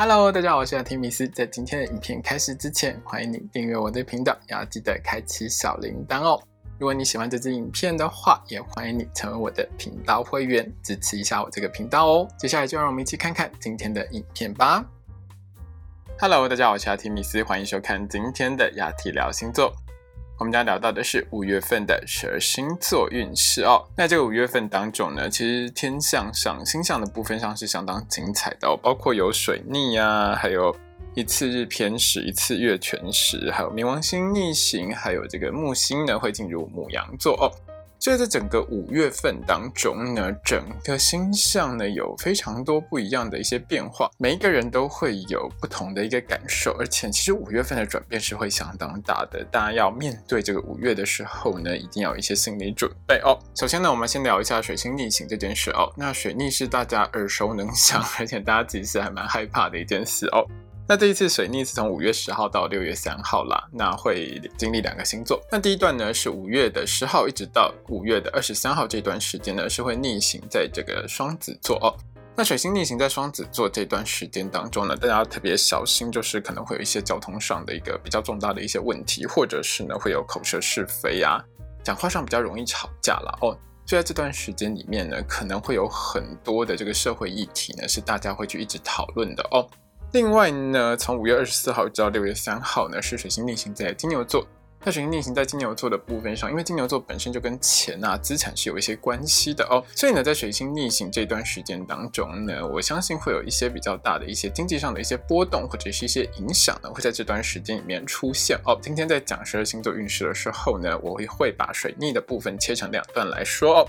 Hello，大家好，我是阿提米斯。在今天的影片开始之前，欢迎你订阅我的频道，也要记得开启小铃铛哦。如果你喜欢这支影片的话，也欢迎你成为我的频道会员，支持一下我这个频道哦。接下来就让我们一起看看今天的影片吧。Hello，大家好，我是阿提米斯，欢迎收看今天的亚提聊星座。我们将聊到的是五月份的十二星座运势哦。那这个五月份当中呢，其实天象上星象的部分上是相当精彩的哦，包括有水逆啊，还有一次日偏食，一次月全食，还有冥王星逆行，还有这个木星呢会进入母羊座哦。所以在整个五月份当中呢，整个星象呢有非常多不一样的一些变化，每一个人都会有不同的一个感受，而且其实五月份的转变是会相当大的，大家要面对这个五月的时候呢，一定要有一些心理准备哦。首先呢，我们先聊一下水星逆行这件事哦。那水逆是大家耳熟能详，而且大家其实还蛮害怕的一件事哦。那这一次水逆是从五月十号到六月三号啦，那会经历两个星座。那第一段呢是五月的十号一直到五月的二十三号这段时间呢是会逆行在这个双子座哦。那水星逆行在双子座这段时间当中呢，大家特别小心，就是可能会有一些交通上的一个比较重大的一些问题，或者是呢会有口舌是非啊，讲话上比较容易吵架了哦。就在这段时间里面呢，可能会有很多的这个社会议题呢是大家会去一直讨论的哦。另外呢，从五月二十四号到六月三号呢，是水星逆行在金牛座。那水星逆行在金牛座的部分上，因为金牛座本身就跟钱啊、资产是有一些关系的哦，所以呢，在水星逆行这段时间当中呢，我相信会有一些比较大的一些经济上的一些波动，或者是一些影响呢，会在这段时间里面出现哦。今天在讲十二星座运势的时候呢，我会会把水逆的部分切成两段来说哦。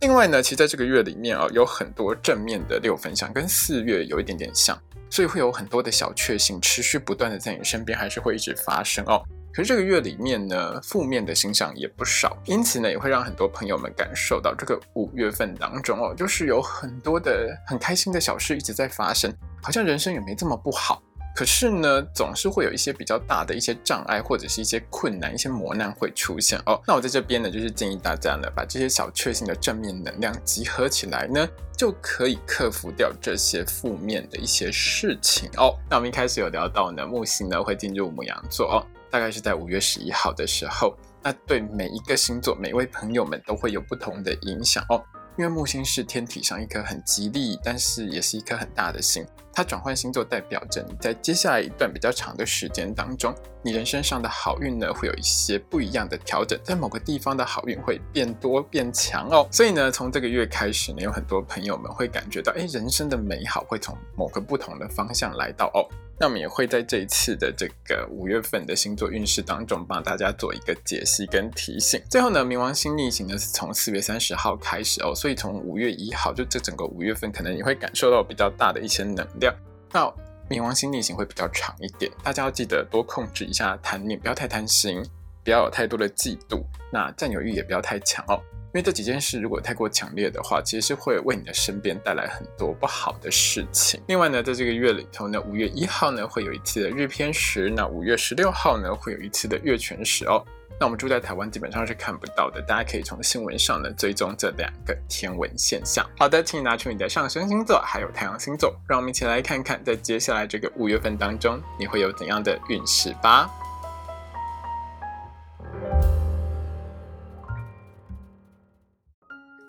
另外呢，其实在这个月里面啊，有很多正面的六分相，跟四月有一点点像。所以会有很多的小确幸持续不断的在你身边，还是会一直发生哦。可是这个月里面呢，负面的星象也不少，因此呢，也会让很多朋友们感受到这个五月份当中哦，就是有很多的很开心的小事一直在发生，好像人生也没这么不好。可是呢，总是会有一些比较大的一些障碍，或者是一些困难、一些磨难会出现哦。那我在这边呢，就是建议大家呢，把这些小确幸的正面能量集合起来呢，就可以克服掉这些负面的一些事情哦。那我们一开始有聊到呢，木星呢会进入母羊座哦，大概是在五月十一号的时候。那对每一个星座、每位朋友们都会有不同的影响哦。因为木星是天体上一颗很吉利，但是也是一颗很大的星。它转换星座，代表着你在接下来一段比较长的时间当中，你人生上的好运呢，会有一些不一样的调整，在某个地方的好运会变多变强哦。所以呢，从这个月开始呢，有很多朋友们会感觉到，哎，人生的美好会从某个不同的方向来到哦。那我们也会在这一次的这个五月份的星座运势当中，帮大家做一个解析跟提醒。最后呢，冥王星逆行呢是从四月三十号开始哦，所以从五月一号，就这整个五月份，可能你会感受到比较大的一些能量。那冥王星逆行会比较长一点，大家要记得多控制一下贪念，不要太贪心，不要有太多的嫉妒，那占有欲也不要太强哦。因为这几件事如果太过强烈的话，其实是会为你的身边带来很多不好的事情。另外呢，在这个月里头呢，五月一号呢会有一次的日偏食，那五月十六号呢会有一次的月全食哦。那我们住在台湾基本上是看不到的，大家可以从新闻上呢追踪这两个天文现象。好的，请你拿出你的上升星座还有太阳星座，让我们一起来看看在接下来这个五月份当中你会有怎样的运势吧。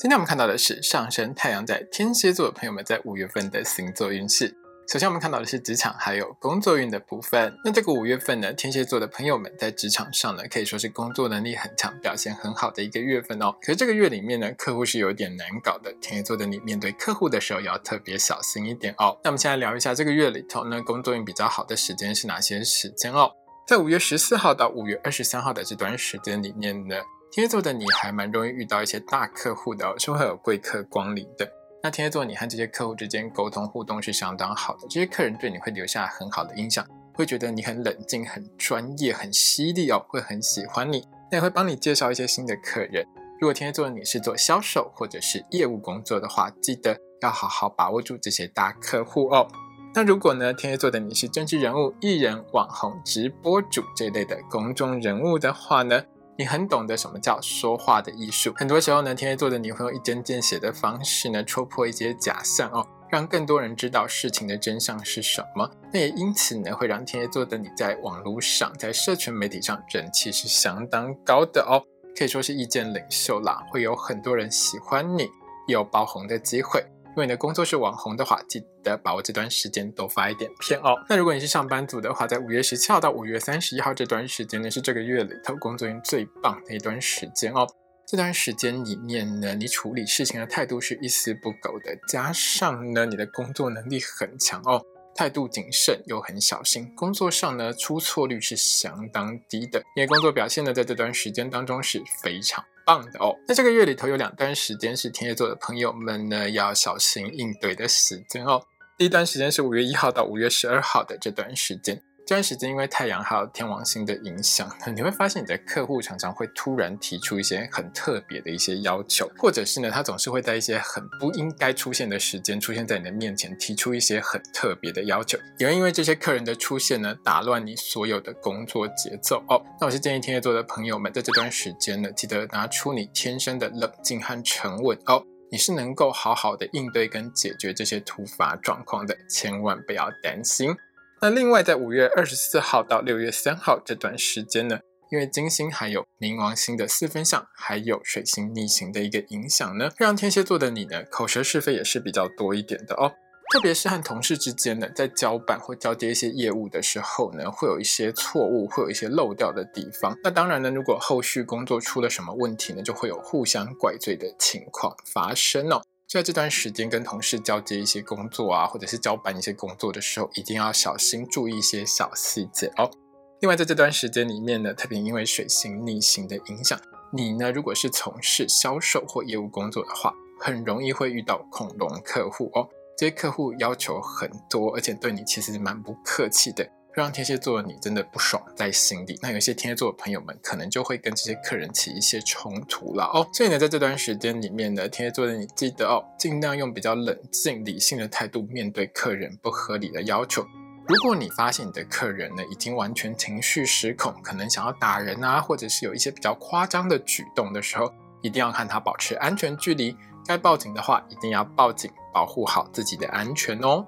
今天我们看到的是上升太阳在天蝎座的朋友们在五月份的星座运势。首先，我们看到的是职场还有工作运的部分。那这个五月份呢，天蝎座的朋友们在职场上呢，可以说是工作能力很强、表现很好的一个月份哦。可是这个月里面呢，客户是有点难搞的。天蝎座的你面对客户的时候要特别小心一点哦。那我们先来聊一下这个月里头呢，工作运比较好的时间是哪些时间哦？在五月十四号到五月二十三号的这段时间里面呢。天蝎座的你还蛮容易遇到一些大客户的，是会有贵客光临的。那天蝎座，你和这些客户之间沟通互动是相当好的，这些客人对你会留下很好的印象，会觉得你很冷静、很专业、很犀利哦，会很喜欢你。那也会帮你介绍一些新的客人。如果天蝎座的你是做销售或者是业务工作的话，记得要好好把握住这些大客户哦。那如果呢，天蝎座的你是政治人物、艺人、网红、直播主这类的公众人物的话呢？你很懂得什么叫说话的艺术，很多时候呢，天蝎座的你会用一针见血的方式呢，戳破一些假象哦，让更多人知道事情的真相是什么。那也因此呢，会让天蝎座的你在网络上、在社群媒体上人气是相当高的哦，可以说是意见领袖啦，会有很多人喜欢你，有爆红的机会。如果你的工作是网红的话，记得把握这段时间多发一点片哦。那如果你是上班族的话，在五月十七号到五月三十一号这段时间呢，是这个月里头工作运最棒的一段时间哦。这段时间里面呢，你处理事情的态度是一丝不苟的，加上呢，你的工作能力很强哦，态度谨慎又很小心，工作上呢出错率是相当低的，你的工作表现呢，在这段时间当中是非常棒的哦。那这个月里头有两段时间是天蝎座的朋友们呢要小心应对的时间哦。第一段时间是五月一号到五月十二号的这段时间。这段时间，因为太阳还有天王星的影响，你会发现你的客户常常会突然提出一些很特别的一些要求，或者是呢，他总是会在一些很不应该出现的时间出现在你的面前，提出一些很特别的要求，也会因为这些客人的出现呢，打乱你所有的工作节奏哦。那我是建议天蝎座的朋友们，在这段时间呢，记得拿出你天生的冷静和沉稳哦，你是能够好好的应对跟解决这些突发状况的，千万不要担心。那另外，在五月二十四号到六月三号这段时间呢，因为金星还有冥王星的四分相，还有水星逆行的一个影响呢，让天蝎座的你呢，口舌是非也是比较多一点的哦。特别是和同事之间呢，在交办或交接一些业务的时候呢，会有一些错误，会有一些漏掉的地方。那当然呢，如果后续工作出了什么问题呢，就会有互相怪罪的情况发生哦。在这段时间跟同事交接一些工作啊，或者是交办一些工作的时候，一定要小心注意一些小细节哦。另外，在这段时间里面呢，特别因为水星逆行的影响，你呢如果是从事销售或业务工作的话，很容易会遇到恐龙客户哦。这些客户要求很多，而且对你其实蛮不客气的。会让天蝎座的你真的不爽在心里，那有些天蝎座的朋友们可能就会跟这些客人起一些冲突了哦。所以呢，在这段时间里面呢，天蝎座的你记得哦，尽量用比较冷静、理性的态度面对客人不合理的要求。如果你发现你的客人呢已经完全情绪失控，可能想要打人啊，或者是有一些比较夸张的举动的时候，一定要和他保持安全距离。该报警的话，一定要报警，保护好自己的安全哦。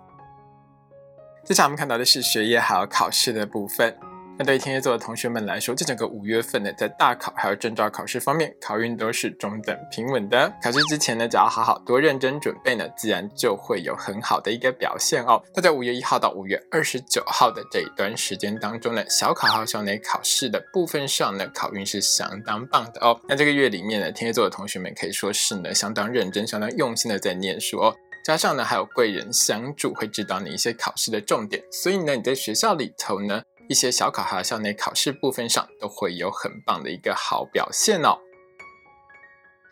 接下来我们看到的是学业还有考试的部分。那对天蝎座的同学们来说，这整个五月份呢，在大考还有证照考试方面，考运都是中等平稳的。考试之前呢，只要好好多认真准备呢，自然就会有很好的一个表现哦。那在五月一号到五月二十九号的这一段时间当中呢，小考和校内考试的部分上呢，考运是相当棒的哦。那这个月里面呢，天蝎座的同学们可以说是呢，相当认真、相当用心的在念书哦。加上呢，还有贵人相助，会指导你一些考试的重点，所以呢，你在学校里头呢，一些小考还有校内考试部分上，都会有很棒的一个好表现哦。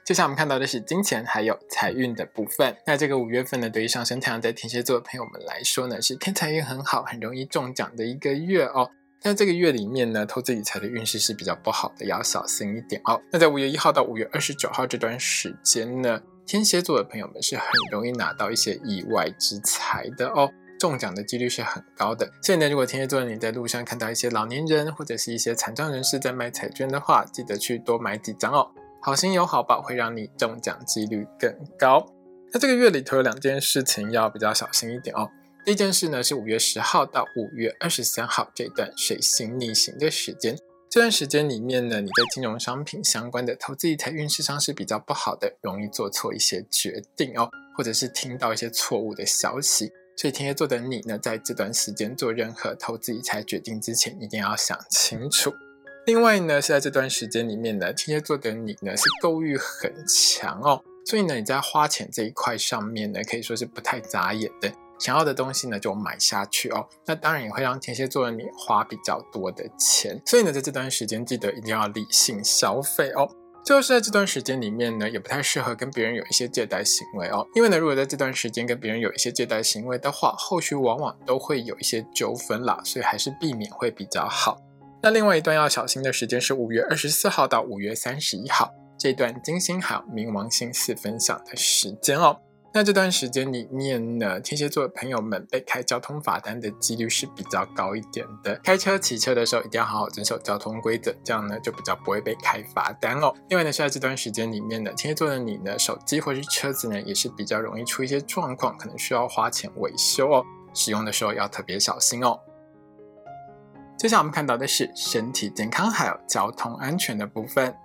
接下来我们看到的是金钱还有财运的部分。那这个五月份呢，对于上升太阳在天蝎座的朋友们来说呢，是天财运很好，很容易中奖的一个月哦。但这个月里面呢，投资理财的运势是比较不好的，要小心一点哦。那在五月一号到五月二十九号这段时间呢？天蝎座的朋友们是很容易拿到一些意外之财的哦，中奖的几率是很高的。所以呢，如果天蝎座的你在路上看到一些老年人或者是一些残障人士在卖彩券的话，记得去多买几张哦。好心有好报，会让你中奖几率更高。那这个月里头有两件事情要比较小心一点哦。第一件事呢是五月十号到五月二十三号这段水星逆行的时间。这段时间里面呢，你在金融商品相关的投资理财运势上是比较不好的，容易做错一些决定哦，或者是听到一些错误的消息。所以天蝎座的你呢，在这段时间做任何投资理财决定之前，一定要想清楚。另外呢，是在这段时间里面呢，天蝎座的你呢是购欲很强哦，所以呢你在花钱这一块上面呢，可以说是不太眨眼的。想要的东西呢，就买下去哦。那当然也会让天蝎座的你花比较多的钱，所以呢，在这段时间记得一定要理性消费哦。就是在这段时间里面呢，也不太适合跟别人有一些借贷行为哦。因为呢，如果在这段时间跟别人有一些借贷行为的话，后续往往都会有一些纠纷啦，所以还是避免会比较好。那另外一段要小心的时间是五月二十四号到五月三十一号这段金星还有冥王星四分享的时间哦。那这段时间里面呢，天蝎座的朋友们被开交通罚单的几率是比较高一点的。开车、骑车的时候一定要好好遵守交通规则，这样呢就比较不会被开罚单哦。另外呢，是在这段时间里面呢，天蝎座的你呢，手机或是车子呢，也是比较容易出一些状况，可能需要花钱维修哦。使用的时候要特别小心哦。接下来我们看到的是身体健康还有交通安全的部分。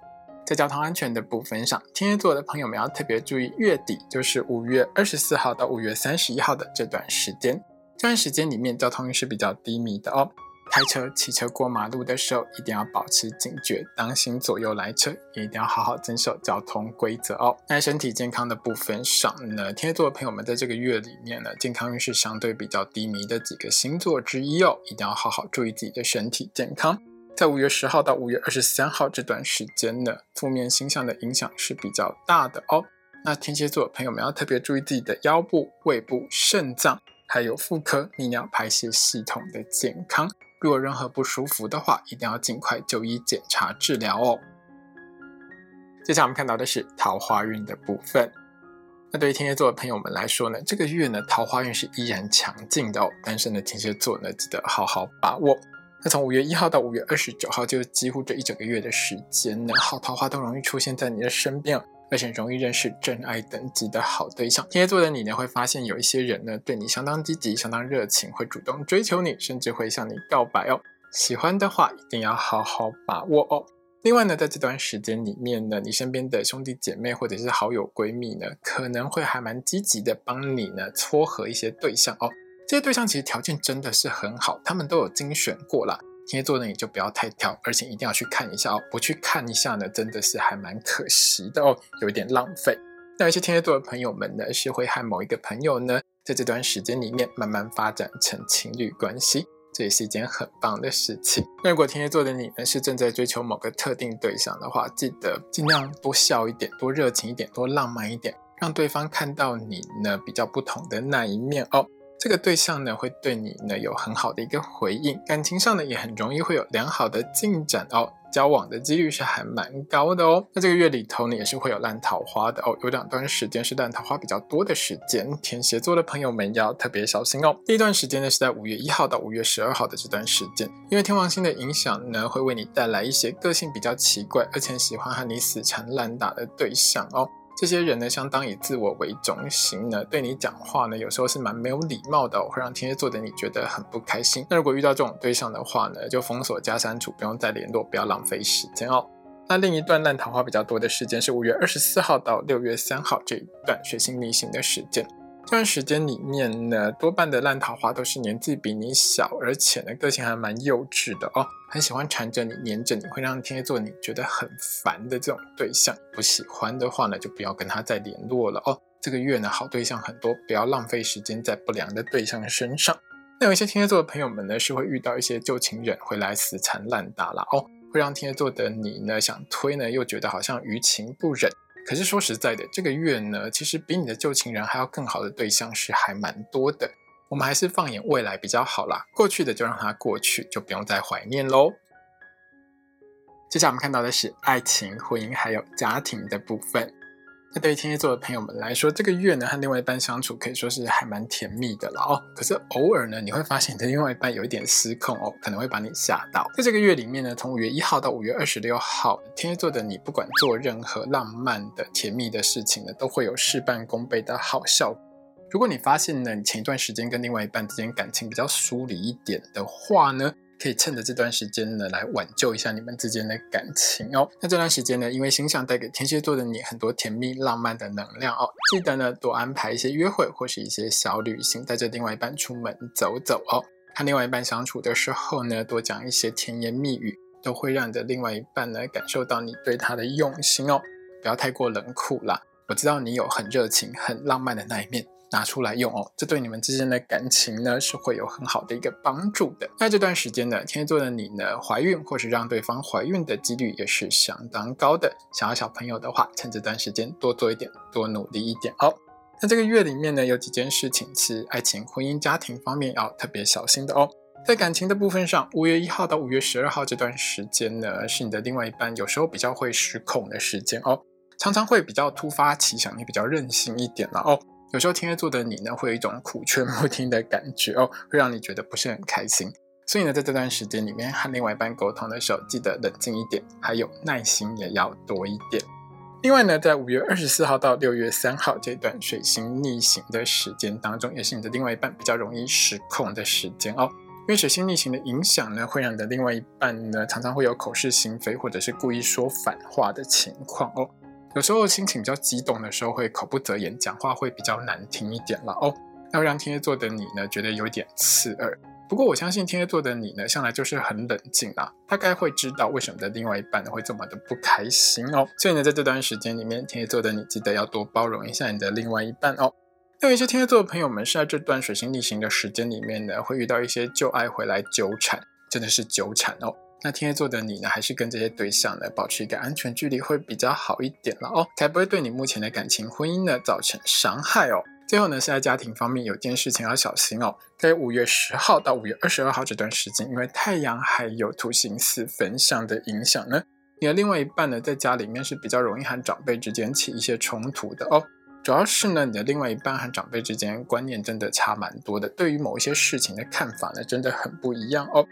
在交通安全的部分上，天蝎座的朋友们要特别注意，月底就是五月二十四号到五月三十一号的这段时间，这段时间里面交通是比较低迷的哦。开车、骑车过马路的时候，一定要保持警觉，当心左右来车，也一定要好好遵守交通规则哦。在身体健康的部分上呢，天蝎座的朋友们在这个月里面呢，健康运势相对比较低迷的几个星座之一哦，一定要好好注意自己的身体健康。在五月十号到五月二十三号这段时间呢，负面星象的影响是比较大的哦。那天蝎座朋友们要特别注意自己的腰部、胃部、肾脏，还有妇科、泌尿排泄系统的健康。如果任何不舒服的话，一定要尽快就医检查治疗哦。接下来我们看到的是桃花运的部分。那对于天蝎座的朋友们来说呢，这个月呢桃花运是依然强劲的哦。单身的天蝎座呢，记得好好把握。那从五月一号到五月二十九号，就几乎这一整个月的时间呢，好桃花都容易出现在你的身边，而且容易认识真爱等级的好对象。天蝎座的你呢，会发现有一些人呢，对你相当积极、相当热情，会主动追求你，甚至会向你告白哦。喜欢的话，一定要好好把握哦。另外呢，在这段时间里面呢，你身边的兄弟姐妹或者是好友闺蜜呢，可能会还蛮积极的帮你呢撮合一些对象哦。这些对象其实条件真的是很好，他们都有精选过了。天蝎座呢，你就不要太挑，而且一定要去看一下哦。不去看一下呢，真的是还蛮可惜的哦，有一点浪费。那有些天蝎座的朋友们呢，是会和某一个朋友呢，在这段时间里面慢慢发展成情侣关系，这也是一件很棒的事情。那如果天蝎座的你呢，是正在追求某个特定对象的话，记得尽量多笑一点，多热情一点，多浪漫一点，让对方看到你呢比较不同的那一面哦。这个对象呢，会对你呢有很好的一个回应，感情上呢也很容易会有良好的进展哦，交往的几率是还蛮高的哦。那这个月里头呢，也是会有烂桃花的哦，有两段时间是烂桃花比较多的时间，天蝎座的朋友们要特别小心哦。第一段时间呢是在五月一号到五月十二号的这段时间，因为天王星的影响呢，会为你带来一些个性比较奇怪，而且喜欢和你死缠烂打的对象哦。这些人呢，相当以自我为中心呢，对你讲话呢，有时候是蛮没有礼貌的，会让天蝎座的你觉得很不开心。那如果遇到这种对象的话呢，就封锁加删除，不用再联络，不要浪费时间哦。那另一段烂桃花比较多的时间是五月二十四号到六月三号这一段血腥逆行的时间。这段时间里面呢，多半的烂桃花都是年纪比你小，而且呢个性还蛮幼稚的哦，很喜欢缠着你、黏着你，会让天蝎座你觉得很烦的这种对象。不喜欢的话呢，就不要跟他再联络了哦。这个月呢，好对象很多，不要浪费时间在不良的对象身上。那有一些天蝎座的朋友们呢，是会遇到一些旧情人会来死缠烂打了哦，会让天蝎座的你呢想推呢，又觉得好像于情不忍。可是说实在的，这个月呢，其实比你的旧情人还要更好的对象是还蛮多的。我们还是放眼未来比较好啦，过去的就让它过去，就不用再怀念喽。接下来我们看到的是爱情、婚姻还有家庭的部分。那对于天蝎座的朋友们来说，这个月呢和另外一半相处可以说是还蛮甜蜜的了哦。可是偶尔呢，你会发现你的另外一半有一点失控哦，可能会把你吓到。在这个月里面呢，从五月一号到五月二十六号，天蝎座的你不管做任何浪漫的、甜蜜的事情呢，都会有事半功倍的好效果。如果你发现呢，你前一段时间跟另外一半之间感情比较疏离一点的话呢，可以趁着这段时间呢，来挽救一下你们之间的感情哦。那这段时间呢，因为星象带给天蝎座的你很多甜蜜浪漫的能量哦，记得呢多安排一些约会或是一些小旅行，带着另外一半出门走走哦。和另外一半相处的时候呢，多讲一些甜言蜜语，都会让你的另外一半呢感受到你对他的用心哦。不要太过冷酷啦，我知道你有很热情、很浪漫的那一面。拿出来用哦，这对你们之间的感情呢是会有很好的一个帮助的。那这段时间呢，天蝎座的你呢，怀孕或是让对方怀孕的几率也是相当高的。想要小朋友的话，趁这段时间多做一点，多努力一点哦。那这个月里面呢，有几件事情是爱情、婚姻、家庭方面要特别小心的哦。在感情的部分上，五月一号到五月十二号这段时间呢，是你的另外一半有时候比较会失控的时间哦，常常会比较突发奇想，也比较任性一点了哦。有时候天蝎座的你呢，会有一种苦劝不听的感觉哦，会让你觉得不是很开心。所以呢，在这段时间里面和另外一半沟通的时候，记得冷静一点，还有耐心也要多一点。另外呢，在五月二十四号到六月三号这段水星逆行的时间当中，也是你的另外一半比较容易失控的时间哦。因为水星逆行的影响呢，会让你的另外一半呢，常常会有口是心非，或者是故意说反话的情况哦。有时候心情比较激动的时候，会口不择言，讲话会比较难听一点了哦。那会让天蝎座的你呢，觉得有点刺耳。不过我相信天蝎座的你呢，向来就是很冷静啊，大概会知道为什么的另外一半会这么的不开心哦。所以呢，在这段时间里面，天蝎座的你记得要多包容一下你的另外一半哦。那有一些天蝎座的朋友们是在这段水星逆行的时间里面呢，会遇到一些旧爱回来纠缠，真的是纠缠哦。那天蝎座的你呢，还是跟这些对象呢保持一个安全距离会比较好一点了哦，才不会对你目前的感情婚姻呢造成伤害哦。最后呢，是在家庭方面有件事情要小心哦。在五月十号到五月二十二号这段时间，因为太阳还有土星四分相的影响呢，你的另外一半呢，在家里面是比较容易和长辈之间起一些冲突的哦。主要是呢，你的另外一半和长辈之间观念真的差蛮多的，对于某一些事情的看法呢，真的很不一样哦。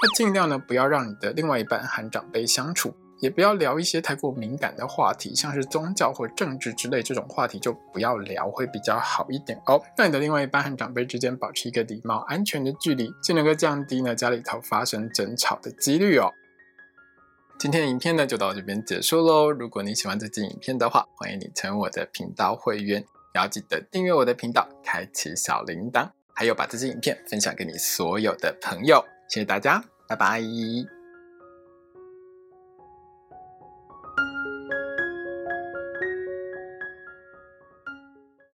那尽量呢，不要让你的另外一半和长辈相处。也不要聊一些太过敏感的话题，像是宗教或政治之类这种话题就不要聊，会比较好一点哦。那你的另外一半和长辈之间保持一个礼貌、安全的距离，就能够降低呢家里头发生争吵的几率哦。今天的影片呢就到这边结束喽。如果你喜欢这支影片的话，欢迎你成为我的频道会员，也要记得订阅我的频道，开启小铃铛，还有把这支影片分享给你所有的朋友。谢谢大家，拜拜。